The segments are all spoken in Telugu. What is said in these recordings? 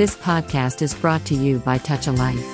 This podcast is brought to you by Touch a Life.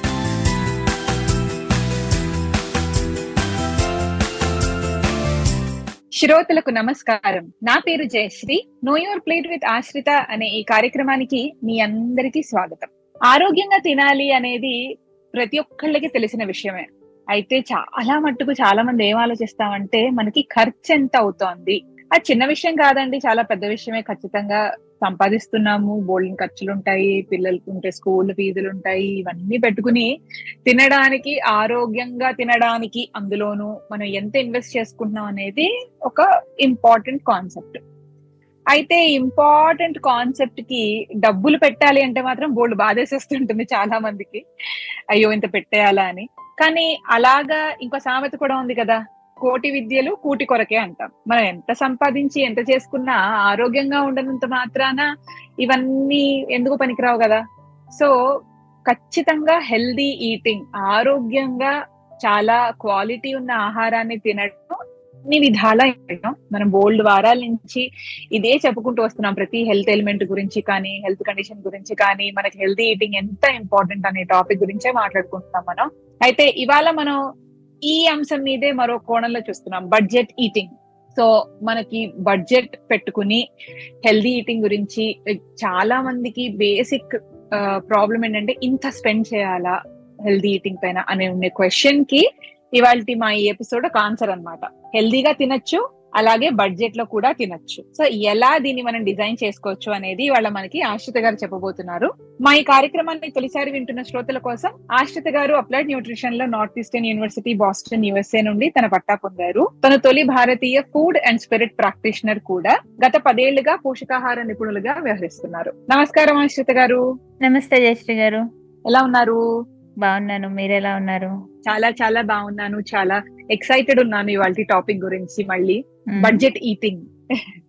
శ్రోతలకు నమస్కారం. నా పేరు Jayashree. Know your plate with Ashritha అనే ఈ కార్యక్రమానికి మీ అందరికీ స్వాగతం. ఆరోగ్యంగా తినాలి అనేది ప్రతి ఒక్కళ్ళకి తెలిసిన విషయమే. అయితే చాలా మట్టుకు చాలా మంది ఏం ఆలోచిస్తామంటే మనకి ఖర్చు ఎంత అవుతోంది? అది చిన్న విషయం కాదండి చాలా పెద్ద విషయమే ఖచ్చితంగా. సంపాదిస్తున్నాము బోల్డింగ్ ఖర్చులు ఉంటాయి పిల్లలకు ఉంటే స్కూల్ ఫీజులు ఉంటాయి ఇవన్నీ పెట్టుకుని తినడానికి ఆరోగ్యంగా తినడానికి అందులోనూ మనం ఎంత ఇన్వెస్ట్ చేసుకుంటున్నాం అనేది ఒక ఇంపార్టెంట్ కాన్సెప్ట్. అయితే ఇంపార్టెంట్ కాన్సెప్ట్కి డబ్బులు పెట్టాలి అంటే మాత్రం బోల్డ్ బాధేసేస్తుంటుంది చాలా మందికి అయ్యో ఇంత పెట్టేయాలా అని. కానీ అలాగా ఇంకో సామెత కూడా ఉంది కదా కోటి విద్యలు కూటి కొరకే అంటాం. మనం ఎంత సంపాదించి ఎంత చేసుకున్నా ఆరోగ్యంగా ఉండనంత మాత్రాన ఇవన్నీ ఎందుకు పనికిరావు కదా? సో ఖచ్చితంగా హెల్దీ ఈటింగ్ ఆరోగ్యంగా చాలా క్వాలిటీ ఉన్న ఆహారాన్ని తినడం అన్ని విధాలా మనం బోల్డ్ వారాల నుంచి ఇదే చెప్పుకుంటూ వస్తున్నాం ప్రతి హెల్త్ ఎలిమెంట్ గురించి కానీ హెల్త్ కండిషన్ గురించి కానీ మనకి హెల్తీ ఈటింగ్ ఎంత ఇంపార్టెంట్ అనే టాపిక్ గురించే మాట్లాడుకుంటున్నాం మనం. అయితే ఇవాళ మనం ఈ అంశం మీదే మరో కోణంలో చూస్తున్నాం. బడ్జెట్ ఈటింగ్ సో మనకి బడ్జెట్ పెట్టుకుని హెల్దీ ఈటింగ్ గురించి చాలా మందికి బేసిక్ ప్రాబ్లం ఏంటంటే ఇంత స్పెండ్ చేయాలా హెల్దీ ఈటింగ్ పైన అనే ఉండే క్వశ్చన్కి ఇవాళ మా ఈ ఎపిసోడ్ ఒక ఆన్సర్ అనమాట హెల్దీగా తినొచ్చు అలాగే బడ్జెట్లో కూడా తినొచ్చు. సో ఎలా దీన్ని మనం డిజైన్ చేసుకోవచ్చు అనేది వాళ్ళ మనకి ఆశ్రిత గారు చెప్పబోతున్నారు. మా ఈ కార్యక్రమాన్ని తొలిసారి వింటున్న శ్రోతల కోసం ఆశ్రిత గారు applied న్యూట్రిషన్లో north eastern university Boston USA నుండి తన పట్టా పొందారు. తన తొలి భారతీయ ఫుడ్ అండ్ స్పిరిట్ ప్రాక్టీషనర్ కూడా గత పదేళ్ళుగా పోషకాహార నిపుణులుగా వ్యవహరిస్తున్నారు. నమస్కారం ఆశ్రిత గారు. నమస్తే జయశ్రీ గారు. ఎలా ఉన్నారు? బాగున్నాను. మీరు ఎలా ఉన్నారు? చాలా చాలా బాగున్నాను. చాలా ఎక్సైటెడ్ ఉన్నాను ఇవాళ టాపిక్ గురించి మళ్ళీ. బడ్జెట్ ఈటింగ్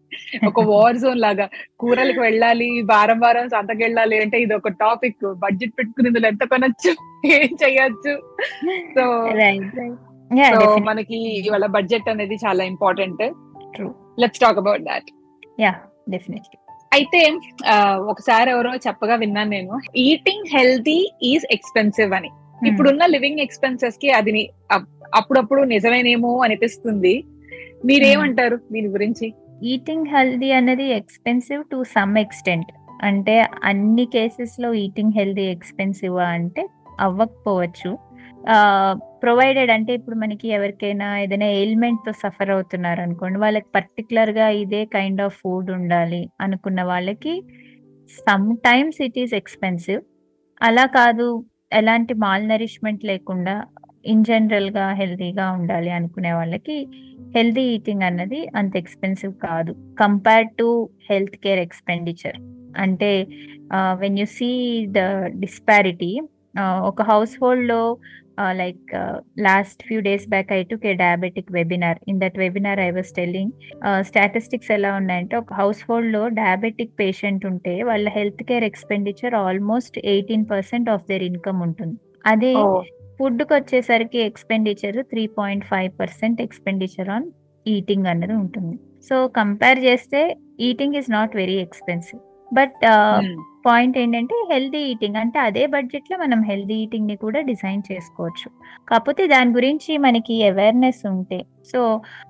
ఒక వార్ జోన్ లాగా. కూరలకు వెళ్ళాలి వారం వారం సంతకు వెళ్ళాలి అంటే ఇది ఒక టాపిక్ బడ్జెట్ పెట్టుకుని ఇందులో ఎంత కొనొచ్చు? ఏం చెయ్యొచ్చు? సో సో మనకి ఇవాళ బడ్జెట్ అనేది చాలా important. Let's talk about that yeah definitely అయితే ఒకసారి ఎవరో చెప్పగా విన్నాను నేను. ఈటింగ్ హెల్తీ ఈజ్ ఎక్స్పెన్సివ్ అని. ఇప్పుడున్న లివింగ్ ఎక్స్పెన్సెస్కి అది అప్పుడప్పుడు నిజమేనేమో అనిపిస్తుంది. మీరేమంటారు దీని గురించి? ఈటింగ్ హెల్దీ అనేది ఎక్స్పెన్సివ్ టు సమ్ ఎక్స్టెంట్ అంటే అన్ని కేసెస్లో ఈటింగ్ హెల్దీ ఎక్స్పెన్సివ్ అంటే అవ్వకపోవచ్చు. ప్రొవైడెడ్ అంటే ఇప్పుడు మనకి ఎవరికైనా ఏదైనా ఎయిల్మెంట్తో సఫర్ అవుతున్నారు అనుకోండి వాళ్ళకి పర్టికులర్గా ఇదే కైండ్ ఆఫ్ ఫుడ్ ఉండాలి అనుకున్న వాళ్ళకి sometimes it is expensive. అలా కాదు ఎలాంటి మాల్ నరిష్మెంట్ లేకుండా ఇన్ జనరల్గా హెల్తీగా ఉండాలి అనుకునే వాళ్ళకి హెల్తీ ఈటింగ్ అన్నది అంత ఎక్స్పెన్సివ్ కాదు compare to health care expenditure. అంటే when you see the disparity ఒక house like last few days back I took a diabetic webinar in that webinar I was telling statistics ఎలా ఉన్నాయంటే ఒక హౌస్ హోల్డ్లో డయాబెటిక్ పేషెంట్ ఉంటే వాళ్ళ health care expenditure almost eighteen percent of their income ఉంటుంది. అదే ఓ, ఫుడ్కి వచ్చేసరికి expenditure three point five percent expenditure on eating అనేది ఉంటుంది సో కంపేర్ చేస్తే eating is not very expensive but. Point ఏంటంటే హెల్దీ ఈటింగ్ అంటే అదే బడ్జెట్లో మనం హెల్దీ ఈటింగ్ని కూడా డిజైన్ చేసుకోవచ్చు. కాకపోతే దాని గురించి మనకి అవేర్నెస్ ఉంటే సో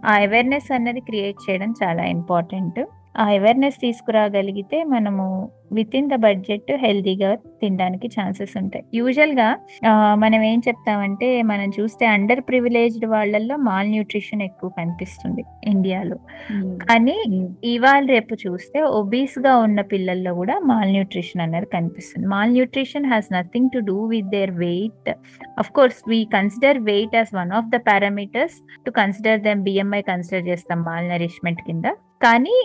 ఆ అవేర్నెస్ అన్నది క్రియేట్ చేయడం చాలా ఇంపార్టెంట్. ఆ అవేర్నెస్ తీసుకురాగలిగితే మనము విత్ ఇన్ ద బడ్జెట్ హెల్దీగా తినడానికి ఛాన్సెస్ ఉంటాయి. యూజువల్గా ఆ, మనం ఏం చెప్తామంటే మనం చూస్తే అండర్ ప్రివిలేజ్డ్ వాళ్ళల్లో మాల్ న్యూట్రిషన్ ఎక్కువ కనిపిస్తుంది ఇండియాలో. మ్మ్. కానీ మ్మ్. ఇవాళ రేపు చూస్తే ఒబీస్గా ఉన్న పిల్లల్లో కూడా మాల్ న్యూట్రిషన్ అనేది కనిపిస్తుంది. Malnutrition has nothing to do with their weight of course we consider weight as one of the parameters to consider them BMI consider చేస్తాం మాల్ నరిష్మెంట్ కింద. కానీ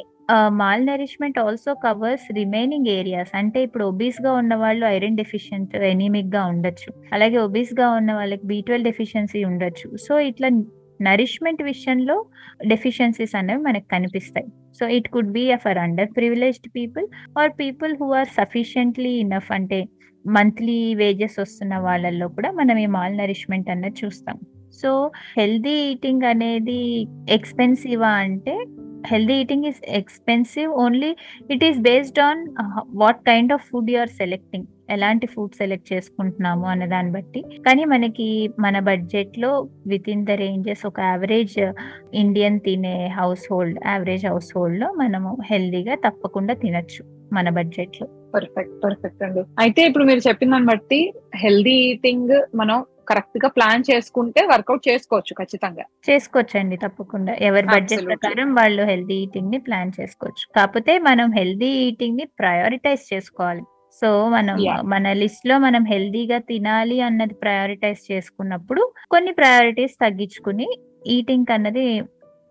malnourishment also covers remaining areas అంటే ఇప్పుడు ఒబీస్గా ఉన్న వాళ్ళు ఐరన్ డెఫిషియెంట్ ఎనీమిక్గా ఉండొచ్చు. అలాగే ఒబీస్గా ఉన్న వాళ్ళకి బి ట్వెల్వ్ డెఫిషియన్సీ ఉండొచ్చు. సో ఇట్లా నరిష్మెంట్ విషయంలో డెఫిషియన్సీస్ అనేవి మనకు కనిపిస్తాయి. So it could be for underprivileged people or people who are sufficiently enough అంటే మంత్లీ వేజెస్ వస్తున్న వాళ్ళల్లో కూడా మనం ఈ మాల్ నరిష్మెంట్ అన్నది చూస్తాం. సో హెల్దీ ఈటింగ్ అనేది ఎక్స్పెన్సివా అంటే healthy eating is expensive only it is based on what kind of food you are selecting ఎలాంటి ఫుడ్ సెలెక్ట్ చేసుకుంటున్నాము అనే దాన్ని బట్టి. కానీ మనకి మన బడ్జెట్లో విత్ ఇన్ ద రేంజెస్ ఒక యావరేజ్ ఇండియన్ తినే household average household మనము హెల్దీగా తప్పకుండా తినొచ్చు మన బడ్జెట్లో పర్ఫెక్ట్ పర్ఫెక్ట్ అండి. అయితే ఇప్పుడు మీరు చెప్పిన దాన్ని బట్టి హెల్దీ ఈటింగ్ మనం కరెక్ట్గా ప్లాన్ చేసుకుంటే వర్కౌట్ చేసుకోవచ్చు ఖచ్చితంగా. చేసుకోవచ్చండి తప్పకుండా. ఎవరి బడ్జెట్. ప్రకారం వాళ్ళు హెల్దీ ఈటింగ్ని ప్లాన్ చేసుకోవచ్చు. కాకపోతే మనం హెల్దీ ఈటింగ్ని ప్రయారిటైజ్ చేసుకోవాలి. సో మనం. మన లిస్ట్లో మనం హెల్దీగా తినాలి అన్నది ప్రయారిటైజ్ చేసుకున్నప్పుడు కొన్ని ప్రయారిటీస్ తగ్గించుకుని ఈటింగ్ అన్నది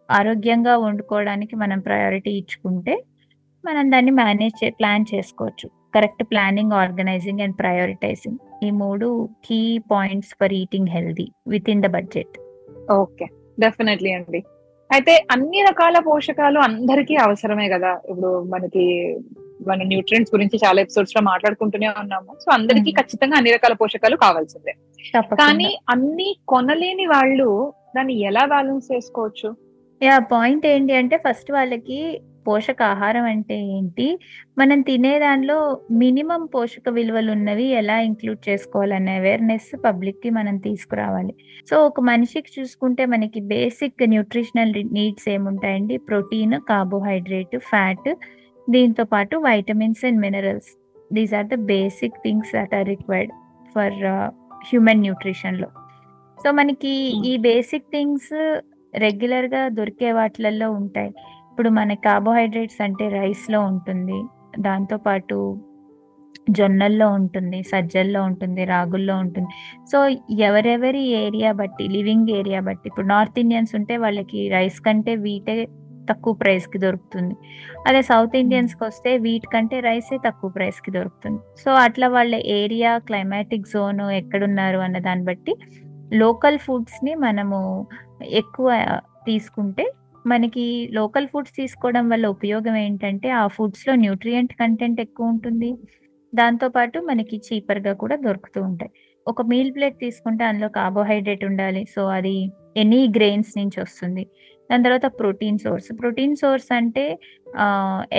ఆరోగ్యంగా వండుకోవడానికి మనం ప్రయారిటీ ఇచ్చుకుంటే మనం దాన్ని మేనేజ్ ప్లాన్ చేసుకోవచ్చు. Correct planning organizing and prioritizing. ఈ మూడు key points for eating healthy within the budget okay. Definitely అండి. అయితే అన్ని రకాల పోషకాలు అందరికీ అవసరమే కదా? ఇప్పుడు మనకి మన న్యూట్రియంట్స్ గురించి చాలా ఎపిసోడ్స్లో మాట్లాడుకుంటూనే ఉన్నాము. సో అందరికీ. ఖచ్చితంగా అన్ని రకాల పోషకాలు కావాల్సిందే. కానీ అన్ని కొనలేని వాళ్ళు దాన్ని ఎలా బ్యాలెన్స్ చేసుకోవచ్చు? యా పాయింట్ ఏంటి అంటే ఫస్ట్ వాళ్ళకి పోషకాహారం అంటే ఏంటి? మనం తినే దానిలో మినిమం పోషక విలువలు ఉన్నవి ఎలా ఇంక్లూడ్ చేసుకోవాలనే అవేర్నెస్ పబ్లిక్కి మనం తీసుకురావాలి. సో ఒక మనిషికి చూసుకుంటే మనకి బేసిక్ న్యూట్రిషనల్ నీడ్స్ ఏముంటాయండి? ప్రోటీన్ కార్బోహైడ్రేట్ ఫ్యాట్ దీంతో పాటు vitamins and minerals. These are the basic things that are required for human న్యూట్రిషన్లో so మనకి. ఈ బేసిక్ థింగ్స్ రెగ్యులర్గా దొరికే వాటిలలో ఉంటాయి. ఇప్పుడు మన కార్బోహైడ్రేట్స్ అంటే రైస్లో ఉంటుంది. దాంతో పాటు జొన్నల్లో ఉంటుంది సజ్జల్లో ఉంటుంది రాగుల్లో ఉంటుంది. సో ఎవరెవరి ఏరియా బట్టి లివింగ్ ఏరియా బట్టి ఇప్పుడు నార్త్ ఇండియన్స్ ఉంటే వాళ్ళకి రైస్ కంటే వీటే తక్కువ ప్రైస్కి దొరుకుతుంది. అదే సౌత్ ఇండియన్స్కి వస్తే వీటి కంటే రైసే తక్కువ ప్రైస్కి దొరుకుతుంది. సో అట్లా వాళ్ళ ఏరియా క్లైమాటిక్ జోన్ ఎక్కడున్నారు అన్న దాన్ని బట్టి లోకల్ ఫుడ్స్ని మనము ఎక్కువ తీసుకుంటే మనకి లోకల్ ఫుడ్స్ తీసుకోవడం వల్ల ఉపయోగం ఏంటంటే ఆ ఫుడ్స్లో న్యూట్రియంట్ కంటెంట్ ఎక్కువ ఉంటుంది. దాంతో పాటు మనకి చీపర్గా కూడా దొరుకుతూ ఉంటాయి. ఒక మీల్ ప్లేట్ తీసుకుంటే అందులో కార్బోహైడ్రేట్ ఉండాలి. సో అది ఎనీ గ్రెయిన్స్ నుంచి వస్తుంది. దాని తర్వాత ప్రోటీన్ సోర్స్. ప్రోటీన్ సోర్స్ అంటే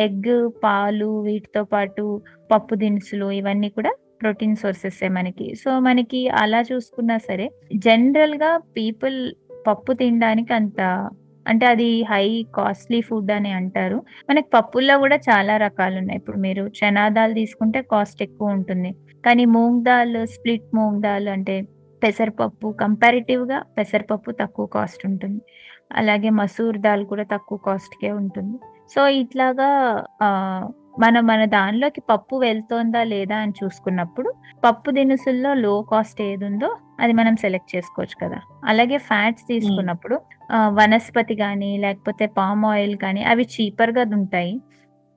ఎగ్ పాలు వీటితో పాటు పప్పు దినుసులు ఇవన్నీ కూడా ప్రోటీన్ సోర్సెస్ మనకి. సో మనకి అలా చూసుకున్నా సరే జనరల్గా పీపుల్ పప్పు తినడానికి అంత అంటే అది హై కాస్ట్లీ ఫుడ్ అని అంటారు. మనకి పప్పుల్లో కూడా చాలా రకాలు ఉన్నాయి ఇప్పుడు మీరు చనా దాల్ తీసుకుంటే కాస్ట్ ఎక్కువ ఉంటుంది. కానీ మూంగ్ దాల్ స్ప్లిట్ మూంగ్ దాల్ అంటే పెసరపప్పు కంపారిటివ్గా పెసరపప్పు తక్కువ కాస్ట్ ఉంటుంది. అలాగే మసూర్ దాల్ కూడా తక్కువ కాస్ట్ కే ఉంటుంది. సో ఇట్లాగా మనం మన దానిలోకి పప్పు వెళ్తోందా లేదా అని చూసుకున్నప్పుడు పప్పు దినుసుల్లో లో కాస్ట్ ఏది ఉందో అది మనం సెలెక్ట్ చేసుకోవచ్చు కదా. అలాగే ఫ్యాట్స్ తీసుకున్నప్పుడు ఆ, వనస్పతి కానీ లేకపోతే పామ్ ఆయిల్ కానీ అవి చీపర్గా ఉంటాయి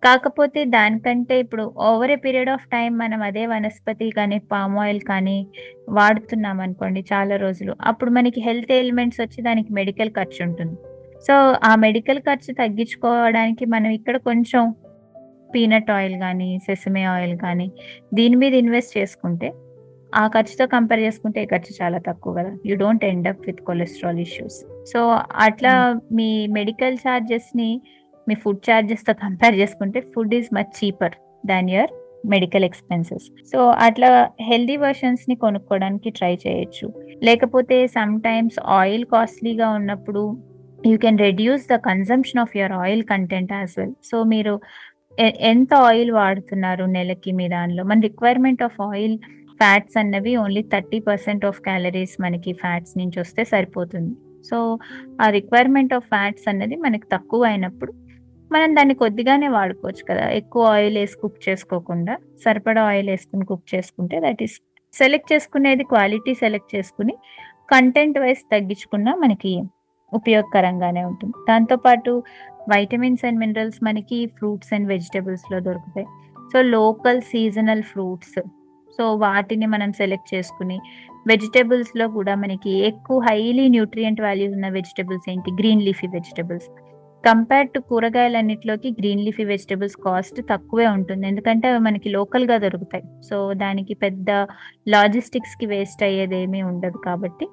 కాకపోతే దానికంటే ఇప్పుడు over a period of time మనం అదే వనస్పతి కానీ పామ్ ఆయిల్ కానీ వాడుతున్నాం అనుకోండి చాలా రోజులు అప్పుడు మనకి హెల్త్ ఎలిమెంట్స్ వచ్చి దానికి మెడికల్ ఖర్చు ఉంటుంది. సో ఆ మెడికల్ ఖర్చు తగ్గించుకోవడానికి మనం ఇక్కడ కొంచెం పీనట్ ఆయిల్ కానీ సెసమే ఆయిల్ కానీ దీని మీద ఇన్వెస్ట్ చేసుకుంటే ఆ ఖర్చుతో కంపేర్ చేసుకుంటే ఈ ఖర్చు చాలా తక్కువ కదా. You don't end up with cholesterol issues. So అట్లా మీ మెడికల్ ఛార్జెస్ని మీ ఫుడ్ ఛార్జెస్తో కంపేర్ చేసుకుంటే food is much cheaper than your medical expenses. So అట్లా హెల్దీ వర్షన్స్ని కొనుక్కోవడానికి ట్రై చేయొచ్చు. లేకపోతే సమ్ టైమ్స్ ఆయిల్ కాస్ట్లీగా ఉన్నప్పుడు you can reduce the consumption of your oil content as well. So మీరు ఎంత ఆయిల్ వాడుతున్నారు నెలకి మీ దానిలో? మన రిక్వైర్మెంట్ ఆఫ్ ఆయిల్ ఫ్యాట్స్ అన్నవి only thirty percent of calories మనకి ఫ్యాట్స్ నుంచి వస్తే సరిపోతుంది. సో ఆ రిక్వైర్మెంట్ ఆఫ్ ఫ్యాట్స్ అన్నది మనకి తక్కువ అయినప్పుడు మనం దాన్ని కొద్దిగానే వాడుకోవచ్చు కదా. ఎక్కువ ఆయిల్ వేసి కుక్ చేసుకోకుండా సరిపడా ఆయిల్ వేసుకుని కుక్ చేసుకుంటే దట్ ఈస్ సెలెక్ట్ చేసుకునేది క్వాలిటీ సెలెక్ట్ చేసుకుని కంటెంట్ వైజ్ తగ్గించుకున్నా మనకి ఉపయోగకరంగానే ఉంటుంది. దాంతోపాటు వైటమిన్స్ అండ్ మినరల్స్ మనకి ఫ్రూట్స్ అండ్ వెజిటబుల్స్లో దొరుకుతాయి. So local seasonal fruits so వాటిని మనం సెలెక్ట్ చేసుకుని వెజిటబుల్స్లో కూడా మనకి ఎక్కువ హైలీ న్యూట్రియంట్ వాల్యూస్ ఉన్న వెజిటబుల్స్ ఏంటి? Green leafy vegetables compare to కూరగాయలన్నిటిలోకి green leafy vegetables cost తక్కువే ఉంటుంది. ఎందుకంటే అవి మనకి లోకల్గా దొరుకుతాయి. సో దానికి పెద్ద లాజిస్టిక్స్కి వేస్ట్ అయ్యేది ఏమీ ఉండదు కాబట్టి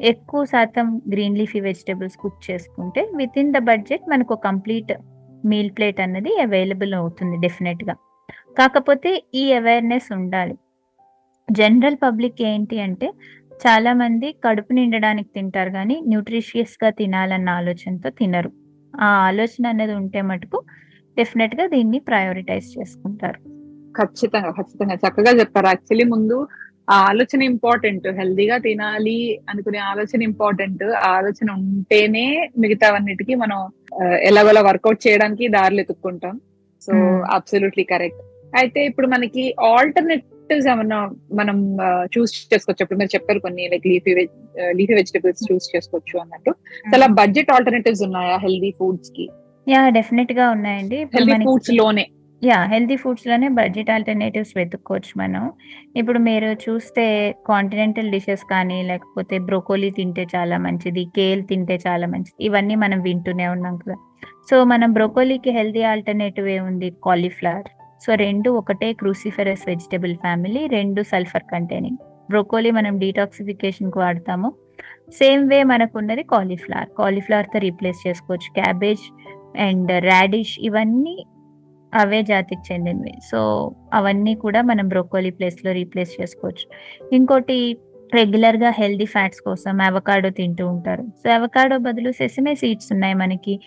ఎక్కువ శాతం గ్రీన్ లీఫీ వెజిటేబుల్స్ కుక్ చేసుకుంటే విత్ ఇన్ ద బడ్జెట్ మనకు కంప్లీట్ మీల్ ప్లేట్ అన్నది అవైలబుల్ అవుతుంది డెఫినెట్గా కాకపోతే ఈ అవేర్నెస్ ఉండాలి. జనరల్ పబ్లిక్ ఏంటి అంటే చాలా మంది కడుపు నిండడానికి తింటారు కానీ న్యూట్రిషియస్గా తినాలన్న ఆలోచనతో తినరు. ఆ ఆలోచన అనేది ఉంటే మటుకు డెఫినెట్గా దీన్ని ప్రయారిటైజ్ చేసుకుంటారు. ఖచ్చితంగా ఖచ్చితంగా చక్కగా చెప్పారు. యాక్చువల్లీ ముందు ఆ ఆలోచన ఇంపార్టెంట్ హెల్దీగా తినాలి అనుకునే ఆలోచన ఇంపార్టెంట్ ఆ ఆలోచన ఉంటేనే మిగతావన్నిటికీ మనం ఎలాగోలా వర్కౌట్ చేయడానికి దారులు ఎత్తుక్కుంటాం. So Hmm. అబ్సల్యూట్లీ కరెక్ట్ అయితే ఇప్పుడు మనకి ఆల్టర్నేటివ్స్ ఏమన్నా మనం చూస్ చేసుకోవచ్చు. ఇప్పుడు మీరు చెప్పారు కొన్ని like leafy veg leafy vegetables choose చేసుకోవచ్చు అన్నట్టు. చాలా బడ్జెట్ ఆల్టర్నేటివ్స్ ఉన్నాయా హెల్దీ ఫుడ్స్కి? యా డెఫినెట్గా ఉన్నాయండి. హెల్దీ ఫుడ్స్లోనే. యా హెల్తీ ఫుడ్స్లోనే బడ్జెట్ ఆల్టర్నేటివ్స్ వెతుక్కోవచ్చు మనం. ఇప్పుడు మీరు చూస్తే కాంటినెంటల్ డిషెస్ కానీ లేకపోతే బ్రోకోలీ తింటే చాలా మంచిది కేల్ తింటే చాలా మంచిది ఇవన్నీ మనం వింటూనే ఉన్నాం కదా. సో మనం బ్రోకోలీకి హెల్తీ ఆల్టర్నేటివ్ ఏముంది? కాలీఫ్లవర్ సో రెండు ఒకటే క్రూసిఫెరస్ వెజిటబుల్ ఫ్యామిలీ రెండు సల్ఫర్ కంటైనింగ్ బ్రోకోలీ మనం డీటాక్సిఫికేషన్కి వాడతాము. సేమ్ వే మనకు ఉన్నది కాలీఫ్లవర్ కాలీఫ్లవర్తో రీప్లేస్ చేసుకోవచ్చు. క్యాబేజ్ అండ్ రాడిష్ ఇవన్నీ అవే జాతికి చెందినవి. సో అవన్నీ కూడా మనం బ్రోకోలీ ప్లేస్లో రీప్లేస్ చేసుకోవచ్చు. ఇంకోటి రెగ్యులర్గా హెల్దీ ఫ్యాట్స్ కోసం అవకాడో తింటూ ఉంటారు. సో అవకాడో బదులు సెసమే సీడ్స్ ఉన్నాయి మనకి.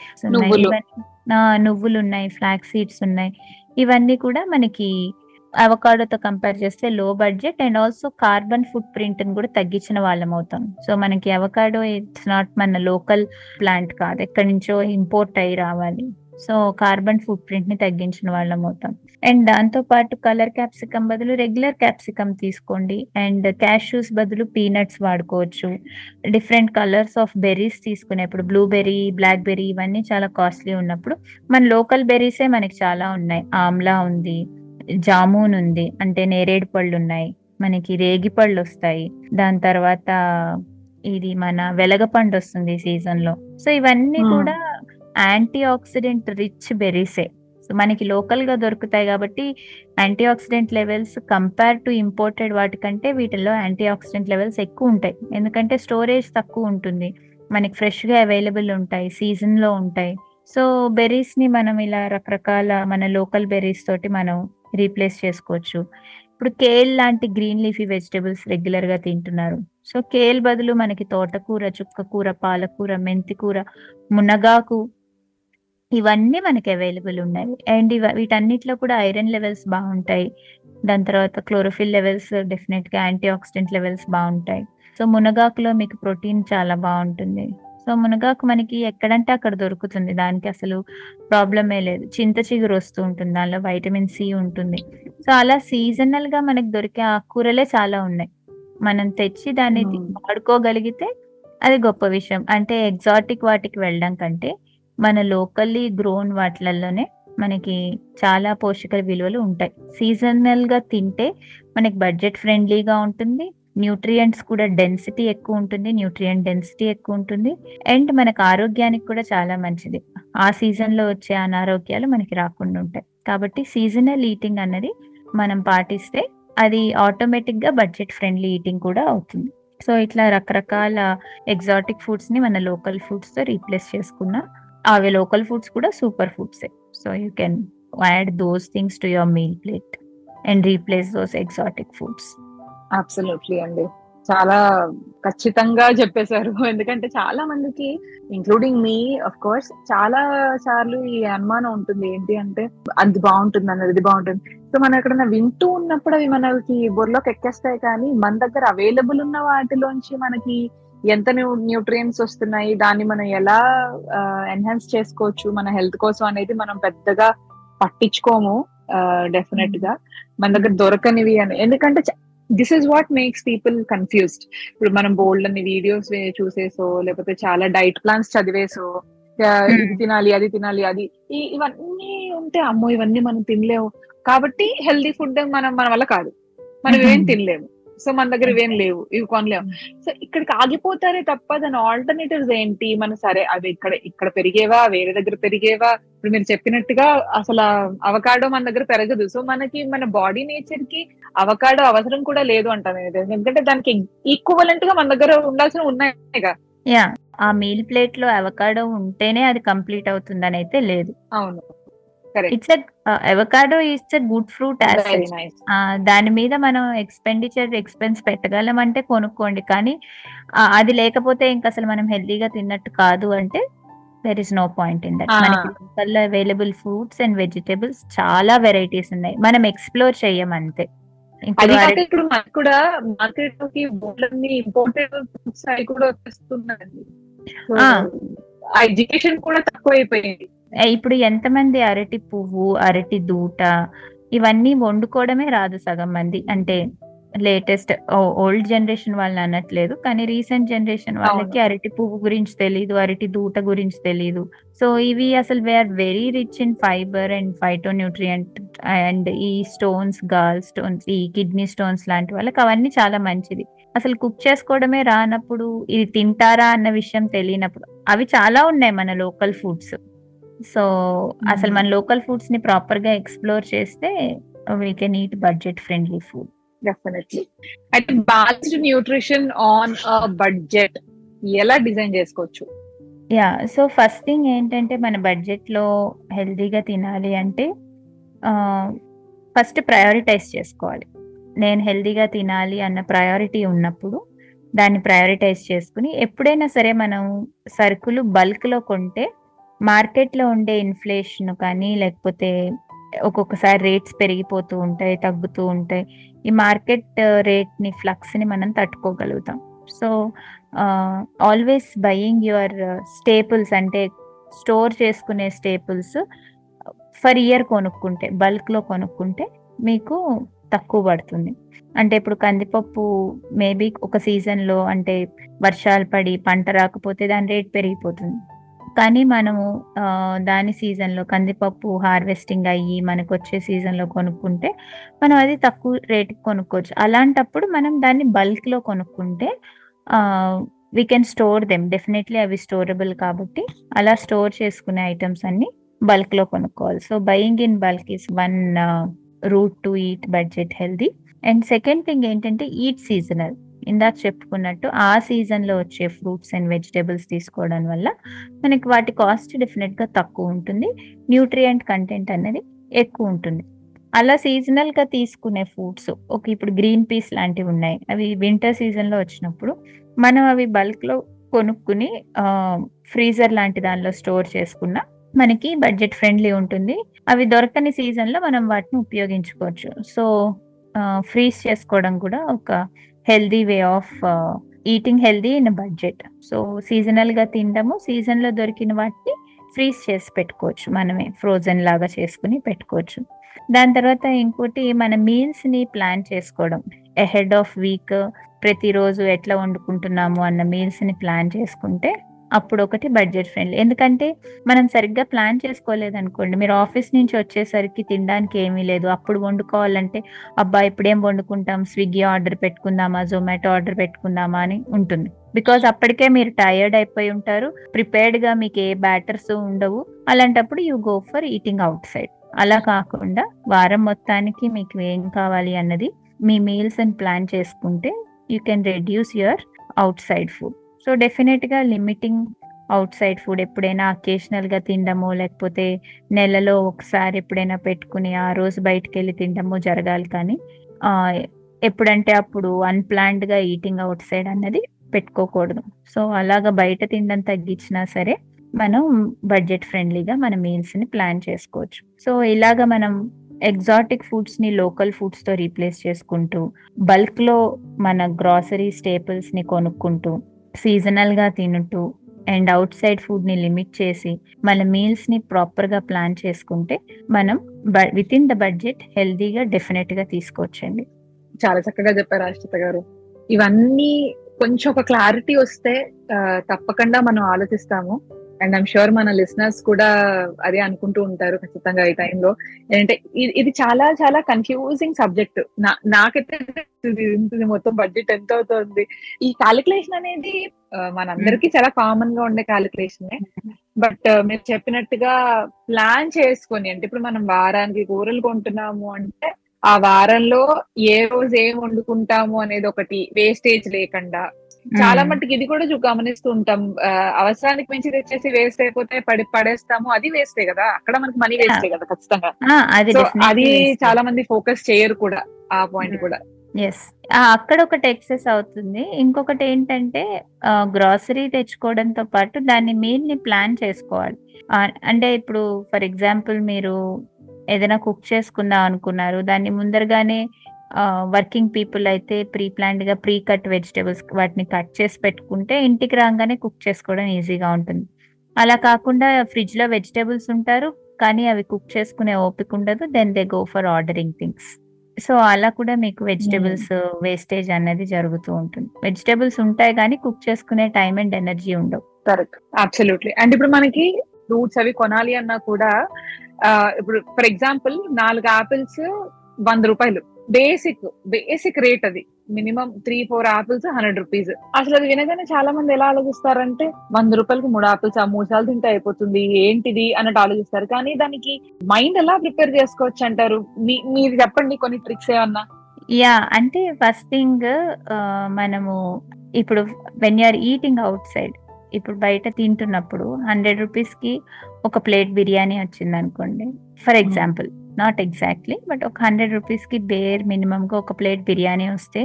నువ్వులు. ఉన్నాయి ఫ్లాక్ సీడ్స్ ఉన్నాయి. ఇవన్నీ కూడా మనకి అవకాడోతో కంపేర్ చేస్తే low budget and also carbon foot ప్రింట్ని కూడా తగ్గించిన వాళ్ళం అవుతాం. సో మనకి అవకాడో ఇట్స్ నాట్ మన లోకల్ ప్లాంట్ కాదు. ఎక్కడి నుంచో ఇంపోర్ట్ అయ్యి రావాలి. సో కార్బన్ ఫుట్ ప్రింట్ని తగ్గించిన వాళ్ళం అవుతాం. అండ్ దాంతో పాటు కలర్ క్యాప్సికమ్ బదులు రెగ్యులర్ క్యాప్సికమ్ తీసుకోండి. అండ్ క్యాష్యూస్ బదులు పీనట్స్ వాడుకోవచ్చు. డిఫరెంట్ కలర్స్ ఆఫ్ బెర్రీస్ తీసుకునేప్పుడు బ్లూబెర్రీ బ్లాక్ బెర్రీ ఇవన్నీ చాలా కాస్ట్లీ ఉన్నప్పుడు మన లోకల్ బెర్రీసే మనకి చాలా ఉన్నాయి. ఆమ్లా ఉంది జామూన్ ఉంది అంటే నేరేడు పళ్ళు ఉన్నాయి మనకి రేగి పళ్ళు వస్తాయి. దాని తర్వాత ఇది మన వెలగపండు వస్తుంది సీజన్లో సో ఇవన్నీ. కూడా యాంటీ ఆక్సిడెంట్ రిచ్ బెర్రీసే. సో మనకి లోకల్గా దొరుకుతాయి కాబట్టి antioxidant levels compare to imported వాటికంటే వీటిల్లో యాంటీ ఆక్సిడెంట్ లెవెల్స్ ఎక్కువ ఉంటాయి. ఎందుకంటే స్టోరేజ్ తక్కువ ఉంటుంది. మనకి ఫ్రెష్గా అవైలబుల్ ఉంటాయి. సీజన్లో ఉంటాయి. సో బెర్రీస్ని మనం ఇలా రకరకాల మన లోకల్ బెర్రీస్ తోటి మనం రీప్లేస్ చేసుకోవచ్చు. ఇప్పుడు కేల్ లాంటి గ్రీన్ లీఫీ వెజిటబుల్స్ రెగ్యులర్గా తింటున్నారు. సో కేల్ బదులు మనకి తోటకూర చుక్కకూర పాలకూర మెంతికూర మునగాకు ఇవన్నీ మనకి అవైలబుల్ ఉన్నాయి. అండ్ ఇవ వీటన్నిటిలో కూడా ఐరన్ లెవెల్స్ బాగుంటాయి. దాని తర్వాత క్లోరోఫిల్ లెవెల్స్ డెఫినెట్గా యాంటీ ఆక్సిడెంట్ లెవెల్స్ బాగుంటాయి. సో మునగాకులో మీకు ప్రోటీన్ చాలా బాగుంటుంది. సో మునగాకు మనకి ఎక్కడంటే అక్కడ దొరుకుతుంది. దానికి అసలు ప్రాబ్లమే లేదు. చింత చిగురు వస్తూ ఉంటుంది. దానిలో వైటమిన్ సి ఉంటుంది. సో అలా సీజనల్గా మనకి దొరికే ఆకుకూరలే చాలా ఉన్నాయి. మనం తెచ్చి దాన్ని. వాడుకోగలిగితే అది గొప్ప విషయం. అంటే ఎగ్జాటిక్ వాటికి వెళ్ళడం కంటే మన లోకల్లీ గ్రోన్ వాటిలలోనే మనకి చాలా పోషక విలువలు ఉంటాయి. సీజనల్గా తింటే మనకి బడ్జెట్ ఫ్రెండ్లీగా ఉంటుంది. న్యూట్రియంట్స్ కూడా డెన్సిటీ ఎక్కువ ఉంటుంది. న్యూట్రియంట్ డెన్సిటీ ఎక్కువ ఉంటుంది. అండ్ మనకు ఆరోగ్యానికి కూడా చాలా మంచిది. ఆ సీజన్లో వచ్చే అనారోగ్యాలు మనకి రాకుండా ఉంటాయి. కాబట్టి సీజనల్ ఈటింగ్ అన్నది మనం పాటిస్తే అది ఆటోమేటిక్గా బడ్జెట్ ఫ్రెండ్లీ ఈటింగ్ కూడా అవుతుంది. సో ఇట్లా రకరకాల ఎగ్జాటిక్ ఫుడ్స్ని మన లోకల్ ఫుడ్స్తో రీప్లేస్ చేసుకున్న అవి లోకల్ ఫుడ్స్ కూడా super foods so you can add those things to your meal plate and replace those exotic foods absolutely అండి. చాలా ఖచ్చితంగా చెప్పేశారు. ఎందుకంటే చాలా మందికి ఇంక్లూడింగ్ మీ అఫ్ కోర్స్ చాలా సార్లు ఈ అనుమానం ఉంటుంది. ఏంటి అంటే అది బాగుంటుంది అన్నది ఇది బాగుంటుంది. సో మనం ఎక్కడైనా వింటూ ఉన్నప్పుడు అవి మనకి బుర్రలోకి ఎక్కేస్తాయి కానీ మన దగ్గర అవైలబుల్ ఉన్న వాటిలోంచి మనకి ఎంత న్యూట్రియన్స్ వస్తున్నాయి దాన్ని మనం ఎలా ఎన్హాన్స్ చేసుకోవచ్చు మన హెల్త్ కోసం అనేది మనం పెద్దగా పట్టించుకోము డెఫినెట్గా. మన దగ్గర దొరకనివి అని. ఎందుకంటే this is what makes people confused ఇప్పుడు మనం బోల్డ్ అన్ని వీడియోస్ చూసేసో లేకపోతే చాలా డైట్ ప్లాన్స్ చదివేసో ఇది తినాలి అది తినాలి అది ఇవన్నీ ఉంటే అమ్మో ఇవన్నీ మనం తినలేము. కాబట్టి హెల్దీ ఫుడ్ మనం మన వల్ల కాదు. మనం ఇవేం Mhm. తినలేము. సో మన దగ్గర ఇవేం లేవు. ఇవి కొనలేము. సో ఇక్కడికి ఆగిపోతారే తప్ప దాని ఆల్టర్నేటివ్స్ ఏంటి? మన సరే అవి ఇక్కడ ఇక్కడ పెరిగేవా? వేరే దగ్గర పెరిగేవా? ఇప్పుడు మీరు చెప్పినట్టుగా అసలు అవకాడో మన దగ్గర పెరగదు. సో మనకి మన బాడీ నేచర్కి అవకాడో అవసరం కూడా లేదు అంటాను. ఎందుకంటే దానికి ఈక్వలెంట్గా మన దగ్గర ఉండాల్సిన ఉన్నాయిగా. యా. ఆ మీల్ ప్లేట్లో అవకాడో ఉంటేనే అది కంప్లీట్ అవుతుందని అయితే లేదు. అవును. It's avocado it's good fruit దాని మీద మనం ఎక్స్పెండిచర్ ఎక్స్పెన్స్ పెట్టగలం అంటే కొనుక్కోండి. కానీ అది లేకపోతే ఇంకా అసలు మనం హెల్దీగా తిన్నట్టు కాదు అంటే there is no point in that. మనకి అవైలబుల్ ఫ్రూట్స్ అండ్ వెజిటేబుల్స్ చాలా వెరైటీస్ ఉన్నాయి. మనం ఎక్స్ప్లోర్ చెయ్యం అంతే. ఇప్పుడు మనకు కూడా మార్కెట్లోకి బోర్డులన్నీ ఇంపోర్టెడ్ అవి కూడా వచ్చేస్తున్నాయండి ఎడ్యుకేషన్ కూడా తక్కువ అయిపోయింది ఇప్పుడు ఎంతమంది అరటి పువ్వు అరటి దూట ఇవన్నీ వండుకోవడమే రాదు సగం మంది. అంటే లేటెస్ట్ ఓల్డ్ జనరేషన్ వాళ్ళని అనట్లేదు కానీ రీసెంట్ జనరేషన్ వాళ్ళకి అరటి పువ్వు గురించి తెలియదు అరటి దూట గురించి తెలియదు సో ఇవి అసలు we're very rich in fibre and phytonutrient and ఈ స్టోన్స్ గాల్ స్టోన్స్ ఈ కిడ్నీ స్టోన్స్ లాంటి వాళ్ళకి అవన్నీ చాలా మంచిది. అసలు కుక్ చేసుకోవడమే రానప్పుడు ఇది తింటారా అన్న విషయం తెలియనప్పుడు అవి చాలా ఉన్నాయి మన లోకల్ ఫుడ్స్. సో అసలు మన లోకల్ ఫుడ్స్ని ప్రాపర్గా ఎక్స్ప్లోర్ చేస్తే we can eat budget friendly food. Definitely. Balanced nutrition on budget ఎలా డిజైన్ చేసుకోవచ్చు? యా సో ఫస్ట్ థింగ్ ఏంటంటే మన బడ్జెట్లో హెల్దీగా తినాలి అంటే ఫస్ట్ ప్రయారిటైజ్ చేసుకోవాలి. నేను హెల్దీగా తినాలి అన్న ప్రయారిటీ ఉన్నప్పుడు దాన్ని ప్రయారిటైజ్ చేసుకుని ఎప్పుడైనా సరే మనం సరుకులు బల్క్లో కొంటే మార్కెట్లో ఉండే ఇన్ఫ్లేషన్ కానీ లేకపోతే ఒక్కొక్కసారి రేట్స్ పెరిగిపోతూ ఉంటాయి తగ్గుతూ ఉంటాయి. ఈ మార్కెట్ రేట్ని ఫ్లక్స్ని ఫ్లక్స్ని మనం తట్టుకోగలుగుతాం. So always buying your staples అంటే స్టోర్ చేసుకునే స్టేపుల్స్ ఫర్ ఇయర్ కొనుక్కుంటే బల్క్లో కొనుక్కుంటే మీకు తక్కువ పడుతుంది. అంటే ఇప్పుడు కందిపప్పు మేబీ ఒక సీజన్లో అంటే వర్షాలు పడి పంట రాకపోతే దాని రేట్ పెరిగిపోతుంది. కానీ మనము దాని సీజన్లో కందిపప్పు హార్వెస్టింగ్ అయ్యి మనకు వచ్చే సీజన్లో కొనుక్కుంటే మనం అది తక్కువ రేటుకి కొనుక్కోవచ్చు. అలాంటప్పుడు మనం దాన్ని బల్క్లో కొనుక్కుంటే we can store them definitely అవి స్టోరబుల్ కాబట్టి అలా స్టోర్ చేసుకునే ఐటమ్స్ అన్ని బల్క్లో కొనుక్కోవాలి so buying in bulk is one route to eat budget healthy and second thing ఏంటంటే ఈట్ సీజనల్ ఇందాక చెప్పుకున్నట్టు ఆ సీజన్లో వచ్చే ఫ్రూట్స్ అండ్ వెజిటేబుల్స్ తీసుకోవడం వల్ల మనకి వాటి కాస్ట్ డెఫినెట్గా తక్కువ ఉంటుంది. న్యూట్రియంట్ కంటెంట్ అనేది ఎక్కువ ఉంటుంది. అలా సీజనల్గా తీసుకునే ఫ్రూట్స్ ఒక ఇప్పుడు గ్రీన్ పీస్ లాంటివి ఉన్నాయి. అవి వింటర్ సీజన్లో వచ్చినప్పుడు మనం అవి బల్క్లో కొనుక్కుని ఫ్రీజర్ లాంటి దానిలో స్టోర్ చేసుకున్న మనకి బడ్జెట్ ఫ్రెండ్లీ ఉంటుంది. అవి దొరకని సీజన్లో మనం వాటిని ఉపయోగించుకోవచ్చు. సో ఫ్రీజ్ చేసుకోవడం కూడా ఒక healthy way of eating healthy in budget. So సీజనల్గా తినడము సీజన్లో దొరికిన వాటిని ఫ్రీజ్ చేసి పెట్టుకోవచ్చు. మనమే ఫ్రోజన్ లాగా చేసుకుని పెట్టుకోవచ్చు. దాని తర్వాత ఇంకోటి మన మీల్స్ని ప్లాన్ చేసుకోవడం. ఎహెడ్ ఆఫ్ వీక్ ప్రతిరోజు ఎట్లా వండుకుంటున్నాము అన్న మీల్స్ని ప్లాన్ చేసుకుంటే అప్పుడు ఒకటి బడ్జెట్ ఫ్రెండ్లీ ఎందుకంటే మనం సరిగ్గా ప్లాన్ చేసుకోలేదు అనుకోండి మీరు ఆఫీస్ నుంచి వచ్చేసరికి తినడానికి ఏమీ లేదు. అప్పుడు వండుకోవాలంటే అబ్బా ఇప్పుడేం వండుకుంటాం? స్విగ్గీ ఆర్డర్ పెట్టుకుందామా? జొమాటో ఆర్డర్ పెట్టుకుందామా? అని ఉంటుంది. బికాజ్ అప్పటికే మీరు టైర్డ్ అయిపోయి ఉంటారు. ప్రిపేర్డ్గా మీకు ఏ బ్యాటర్స్ ఉండవు. అలాంటప్పుడు you go for eating outside అలా కాకుండా వారం మొత్తానికి మీకు ఏం కావాలి అన్నది మీ మీల్స్ అని ప్లాన్ చేసుకుంటే you can reduce your outside food so డెఫినెట్గా లిమిటింగ్ అవుట్ సైడ్ ఫుడ్ ఎప్పుడైనా అకేషనల్గా తిండము లేకపోతే నెలలో ఒకసారి ఎప్పుడైనా పెట్టుకుని ఆ రోజు బయటకు వెళ్ళి తినడము జరగాలి కానీ ఎప్పుడంటే అప్పుడు అన్ప్లాన్డ్గా ఈటింగ్ అవుట్ సైడ్ అన్నది పెట్టుకోకూడదు. సో అలాగా బయట తినడం తగ్గించినా సరే మనం బడ్జెట్ ఫ్రెండ్లీగా మన మీల్స్ని ప్లాన్ చేసుకోవచ్చు. సో ఇలాగ మనం ఎగ్జాటిక్ ఫుడ్స్ని లోకల్ ఫుడ్స్తో రీప్లేస్ చేసుకుంటూ బల్క్లో మన గ్రాసరీ స్టేపుల్స్ని కొనుక్కుంటూ సీజనల్గా అండ్ అవుట్ సైడ్ ఫుడ్ని లిమిట్ చేసి మన మీల్స్ని ప్రాపర్గా ప్లాన్ చేసుకుంటే మనం విత్ ఇన్ ద బడ్జెట్ హెల్దీగా డెఫినెట్గా తీసుకోవచ్చండి. చాలా చక్కగా చెప్పారు ఆశ్రిత గారు. ఇవన్నీ కొంచెం ఒక క్లారిటీ వస్తే తప్పకుండా మనం ఆలోచిస్తాము. అండ్ ఐమ్ షూర్ మన లిసనర్స్ కూడా అదే అనుకుంటూ ఉంటారు ఖచ్చితంగా ఈ టైంలో ఏంటంటే ఇది- ఇది చాలా చాలా కన్ఫ్యూజింగ్ సబ్జెక్ట్ నాకైతే మొత్తం బడ్జెట్ ఎంత అవుతుంది. ఈ క్యాలిక్యులేషన్ అనేది మనందరికీ చాలా కామన్గా ఉండే క్యాలిక్యులేషన్ బట్ మీరు చెప్పినట్టుగా ప్లాన్ చేసుకొని అంటే ఇప్పుడు మనం వారానికి కూరలు కొంటున్నాము అంటే ఆ వారంలో ఏ రోజు ఏం వండుకుంటాము అనేది ఒకటి వేస్టేజ్ లేకుండా చాలా. మట్టుకు ఇది కూడా గమనిస్తూ ఉంటాం అవసరానికి మించి తెచ్చేసి వేస్ట్ అయిపోతే పడి పడేస్తాము. అది వేస్టే కదా. అక్కడ మనకి మనీ వేస్టే కదా ఖచ్చితంగా. అది. చాలా మంది ఫోకస్ చేయరు కూడా ఆ పాయింట్. కూడా. ఎస్ అక్కడ ఒకటి ఎక్సెస్ అవుతుంది. ఇంకొకటి ఏంటంటే గ్రాసరీ తెచ్చుకోవడంతో పాటు దాన్ని మీల్ని ప్లాన్ చేసుకోవాలి. అంటే ఇప్పుడు ఫర్ ఎగ్జాంపుల్ మీరు ఏదైనా కుక్ చేసుకుందాం అనుకున్నారు. దాన్ని ముందరగానే వర్కింగ్ పీపుల్ అయితే ప్రీ ప్లాన్డ్గా ప్రీ కట్ వెజిటేబుల్స్ వాటిని కట్ చేసి పెట్టుకుంటే ఇంటికి రాగానే కుక్ చేసుకోవడం ఈజీగా ఉంటుంది. అలా కాకుండా ఫ్రిడ్జ్లో వెజిటేబుల్స్ ఉంటారు కానీ అవి కుక్ చేసుకునే ఓపిక ఉండదు then they go for ordering things so అలా కూడా మీకు వెజిటేబుల్స్ వేస్టేజ్ అనేది జరుగుతూ ఉంటుంది. వెజిటేబుల్స్ ఉంటాయి కానీ కుక్ చేసుకునే టైం అండ్ ఎనర్జీ ఉండవు. కరెక్ట్ అబ్సల్యూట్లీ అండ్ ఇప్పుడు మనకి ఫ్రూట్స్ అవి కొనాలి అన్నా కూడా ఇప్పుడు ఫర్ ఎగ్జాంపుల్ నాలుగు ఆపిల్స్ వంద రూపాయలు. బేసిక్ బేసిక్ రేట్ అది. Minimum three four apples hundred rupees. అసలు అది వినగానే చాలా మంది ఎలా ఆలోచిస్తారంటే వంద రూపాయలకి మూడు ఆపిల్స్ ఆ మూడు సార్లు తింటే అయిపోతుంది ఏంటిది అన్నట్టు ఆలోచిస్తారు. కానీ దానికి మైండ్ ఎలా ప్రిపేర్ చేసుకోవచ్చు అంటారు? మీరు చెప్పండి కొన్ని ట్రిక్స్ ఏమన్నా. యా అంటే ఫస్ట్ థింగ్ మనము ఇప్పుడు when you're eating outside ఇప్పుడు బయట తింటున్నప్పుడు హండ్రెడ్ రూపీస్కి ఒక ప్లేట్ బిర్యానీ వచ్చింది అనుకోండి for example not exactly but ఒక హండ్రెడ్ రూపీస్కి బేర్ మినిమంగా ఒక ప్లేట్ బిర్యానీ వస్తే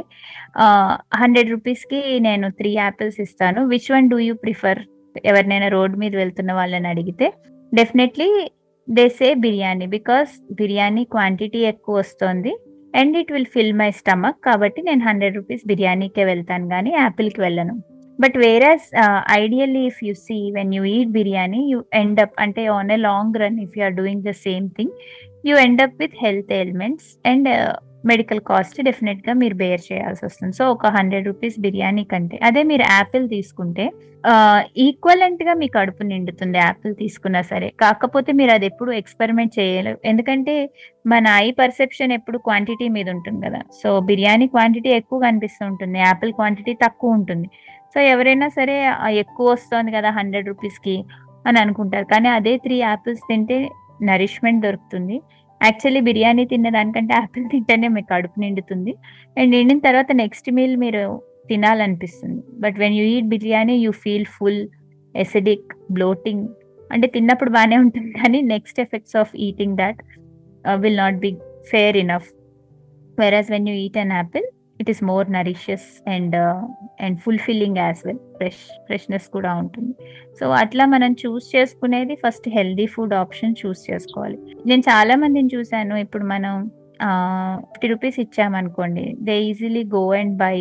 హండ్రెడ్ రూపీస్కి నేను త్రీ యాపిల్స్ ఇస్తాను. Which one do you prefer ఎవరినైనా రోడ్ మీద వెళ్తున్న వాళ్ళని అడిగితే definitely they say biryani because biryani quantity ఎక్కువ వస్తుంది and it will fill my stomach కాబట్టి నేను హండ్రెడ్ రూపీస్ బిర్యానీకే వెళ్తాను కానీ యాపిల్కి వెళ్ళను. But whereas ideally if you see when you eat biryani you end up అంటే on a long run if you are doing the same thing you end up with health elements and uh, medical cost డెఫినెట్గా మీరు బేర్ చేయాల్సి వస్తుంది. సో ఒక హండ్రెడ్ రూపీస్ బిర్యానీ కంటే. అదే మీరు యాపిల్ తీసుకుంటే uh, ఈక్వలెంట్గా మీ కడుపు నిండుతుంది యాపిల్ తీసుకున్నా సరే. కాకపోతే మీరు అది ఎప్పుడు ఎక్స్పెరిమెంట్ చేయలేరు. ఎందుకంటే మన ఐ పర్సెప్షన్ ఎప్పుడు క్వాంటిటీ మీద ఉంటుంది కదా. సో బిర్యానీ క్వాంటిటీ ఎక్కువ కనిపిస్తూ ఉంటుంది. యాపిల్ క్వాంటిటీ తక్కువ ఉంటుంది. సో ఎవరైనా సరే ఎక్కువ వస్తుంది కదా హండ్రెడ్ రూపీస్కి అని అనుకుంటారు. కానీ అదే త్రీ యాపిల్స్ తింటే నరిష్మెంట్ దొరుకుతుంది. యాక్చువల్లీ బిర్యానీ తిన్న దానికంటే యాపిల్ తింటేనే మీకు కడుపు నిండుతుంది. అండ్ నిండిన తర్వాత నెక్స్ట్ మీల్ మీరు తినాలనిపిస్తుంది. But when you eat biryani you feel full acidic bloating. అంటే తిన్నప్పుడు బాగానే ఉంటుంది కానీ next effects of eating that will not be fair enough whereas when you eat an apple it is more nutritious and and fulfilling as well fresh freshness కూడా ఉంటుంది. సో అట్లా మనం చూస్ చేసుకునేది first healthy food option choose చేసుకోవాలి. నేను చాలా మందిని చూశాను ఇప్పుడు మనం fifty rupees ఇచ్చామనుకోండి they easily go and buy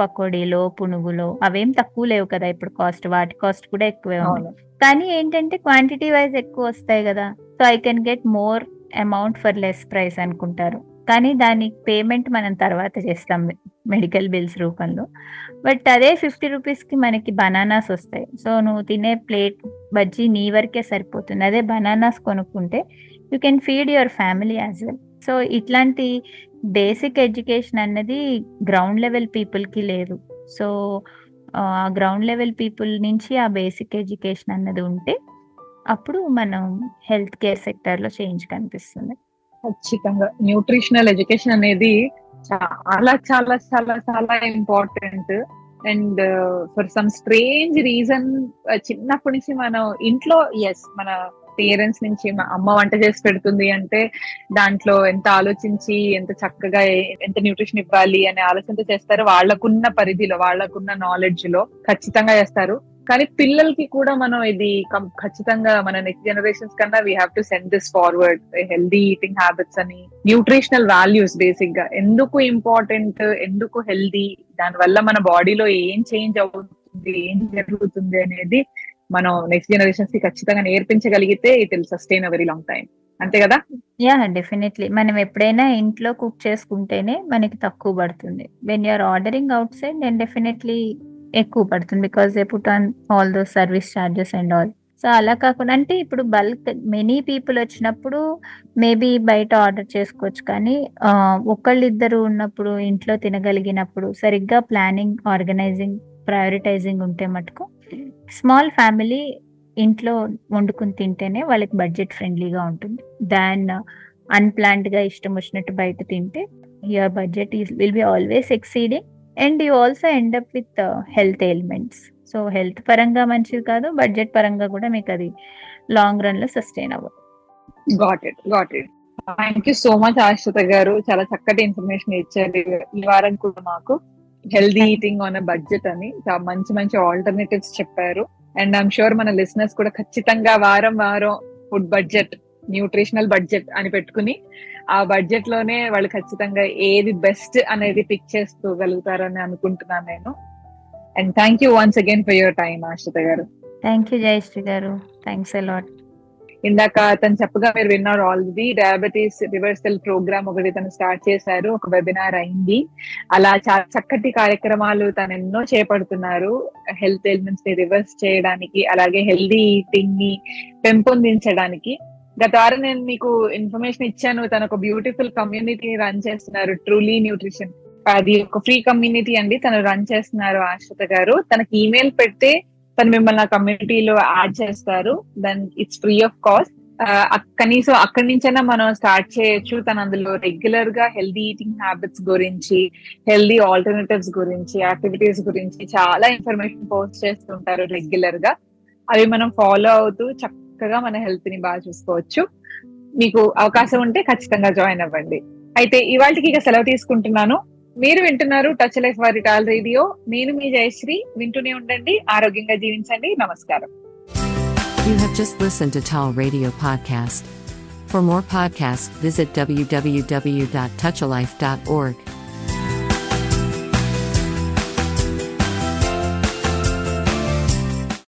పకోడీలో పునుగులో అవేం తక్కువ లేవు కదా ఇప్పుడు కాస్ట్ వాటి కాస్ట్ కూడా ఎక్కువే ఉంది. కానీ ఏంటంటే క్వాంటిటీ వైజ్ ఎక్కువ వస్తాయి కదా. So I can get more amount for less price అనుకుంటారు. కానీ దానికి పేమెంట్ మనం తర్వాత చేస్తాం మెడికల్ బిల్స్ రూపంలో. బట్ అదే ఫిఫ్టీ రూపీస్కి మనకి బనానాస్ వస్తాయి. సో నువ్వు తినే ప్లేట్ బజ్జీ నీ వరకే సరిపోతుంది. అదే బనానాస్ కొనుక్కుంటే you can feed your family as well so ఇట్లాంటి బేసిక్ ఎడ్యుకేషన్ అన్నది గ్రౌండ్ లెవెల్ పీపుల్కి లేదు. సో ఆ గ్రౌండ్ లెవెల్ పీపుల్ నుంచి ఆ బేసిక్ ఎడ్యుకేషన్ అన్నది ఉంటే అప్పుడు మనం హెల్త్ కేర్ సెక్టర్లో చేంజ్ కనిపిస్తుంది. ఖచ్చితంగా. న్యూట్రిషనల్ ఎడ్యుకేషన్ అనేది చాలా చాలా చాలా చాలా important and for some strange reason చిన్నప్పటి నుంచి మనం ఇంట్లో ఎస్ మన పేరెంట్స్ నుంచి మా అమ్మ వంట చేసి పెడుతుంది అంటే దాంట్లో ఎంత ఆలోచించి ఎంత చక్కగా ఎంత న్యూట్రిషన్ ఇవ్వాలి అనే ఆలోచనతో చేస్తారు. వాళ్ళకున్న పరిధిలో వాళ్ళకున్న నాలెడ్జ్లో ఖచ్చితంగా చేస్తారు. కానీ పిల్లలకి కూడా మనం ఇది ఖచ్చితంగా మన నెక్స్ట్ జనరేషన్స్ కన్నా we have to send this forward healthy eating habits అని న్యూట్రిషనల్ వాల్యూస్ బేసిక్గా. ఎందుకు ఇంపార్టెంట్ ఎందుకు హెల్దీ దాని వల్ల మన బాడీలో ఏం చేంజ్ అవుతుంది ఏం జరుగుతుంది అనేది మనం నెక్స్ట్ జనరేషన్స్కి ఖచ్చితంగా నేర్పించగలిగితే it will sustain a very long time అంతే కదా? యా డెఫినెట్లీ మనం ఎప్పుడైనా ఇంట్లో కుక్ చేసుకుంటేనే మనకి తక్కువ పడుతుంది. When you're ordering outside then definitely ఎక్కువ పడుతుంది because they put on all those service charges and all so అలా కాకుండా అంటే ఇప్పుడు బల్క్ మెనీ పీపుల్ వచ్చినప్పుడు మేబీ బయట ఆర్డర్ చేసుకోవచ్చు కానీ ఒకళ్ళిద్దరు ఉన్నప్పుడు ఇంట్లో తినగలిగినప్పుడు సరిగ్గా ప్లానింగ్ ఆర్గనైజింగ్ ప్రయారిటైజింగ్ ఉంటే మటుకు స్మాల్ ఫ్యామిలీ ఇంట్లో వండుకుని తింటేనే వాళ్ళకి బడ్జెట్ ఫ్రెండ్లీగా ఉంటుంది. దాన్ అన్ప్లాన్డ్గా ఇష్టం వచ్చినట్టు బయట తింటే your budget is will be always exceeding and you also end up with health elements so health పరంగా మంచిది కాదు బడ్జెట్ పరంగా కూడా మీకు అది లాంగ్ రన్లో సస్టైన్ అవ్వదు. Got it got it thank you so much Ashritha garu. చాలా చక్కటి ఇన్ఫర్మేషన్ ఇచ్చారు. ఈ వారం కూడా మాకు హెల్దీ ఈటింగ్ ఆన్ బడ్జెట్ అని మంచి మంచి ఆల్టర్నేటివ్స్ చెప్పారు. అండ్ ఐఎమ్ షూర్ మన లిసనర్స్ కూడా ఖచ్చితంగా వారం వారం ఫుడ్ బడ్జెట్ న్యూట్రిషనల్ బడ్జెట్ అని పెట్టుకుని ఆ బడ్జెట్లోనే వాళ్ళు ఖచ్చితంగా ఏది బెస్ట్ అనేది పిక్ చేసుకోగలుగుతారని అనుకుంటున్నాను నేను. And thank you once again for your time Ashritha garu. Thank you Jayashree గారు. థ్యాంక్స్ అలాట్ ఇందాక తను చెప్పగా మీరు విన్నారు ఆల్రెడీ డయాబెటీస్ రివర్సల్ ప్రోగ్రామ్ ఒకటి తను స్టార్ట్ చేశారు ఒక వెబినార్ అయింది. అలా చాలా చక్కటి కార్యక్రమాలు తను ఎన్నో చేపడుతున్నారు. హెల్త్ ఎలిమెంట్స్ని రివర్స్ చేయడానికి అలాగే హెల్దీ ఈటింగ్ని పెంపొందించడానికి. గత వారం నేను మీకు ఇన్ఫర్మేషన్ ఇచ్చాను. తన ఒక బ్యూటిఫుల్ కమ్యూనిటీ రన్ చేస్తున్నారు. ట్రూలీ న్యూట్రిషన్ అది ఒక ఫ్రీ కమ్యూనిటీ అండి. తను రన్ చేస్తున్నారు ఆశ్రిత గారు. తనకి ఈమెయిల్ పెడితే తను మిమ్మల్ని ఆ కమ్యూనిటీలో యాడ్ చేస్తారు. Then it's free of cost కనీసం అక్కడి నుంచైనా మనం స్టార్ట్ చేయొచ్చు. తను అందులో రెగ్యులర్గా హెల్దీ ఈటింగ్ హ్యాబిట్స్ గురించి హెల్దీ ఆల్టర్నేటివ్స్ గురించి యాక్టివిటీస్ గురించి చాలా ఇన్ఫర్మేషన్ పోస్ట్ చేస్తుంటారు రెగ్యులర్గా. అవి మనం ఫాలో అవుతూ చక్క చక్కగా మన హెల్త్ని బాగా చూసుకోవచ్చు. మీకు అవకాశం ఉంటే ఖచ్చితంగా జాయిన్ అవ్వండి. అయితే ఇవాళకి ఇక సెలవు తీసుకుంటున్నాను. మీరు వింటున్నారు టచ్ లైఫ్ వారి టాల్ రేడియో నేను మీ జయశ్రీ. వింటూనే ఉండండి ఆరోగ్యంగా జీవించండి. నమస్కారం. You have just listened to Tall Radio Podcast. For more podcasts, visit www.touchalife.org.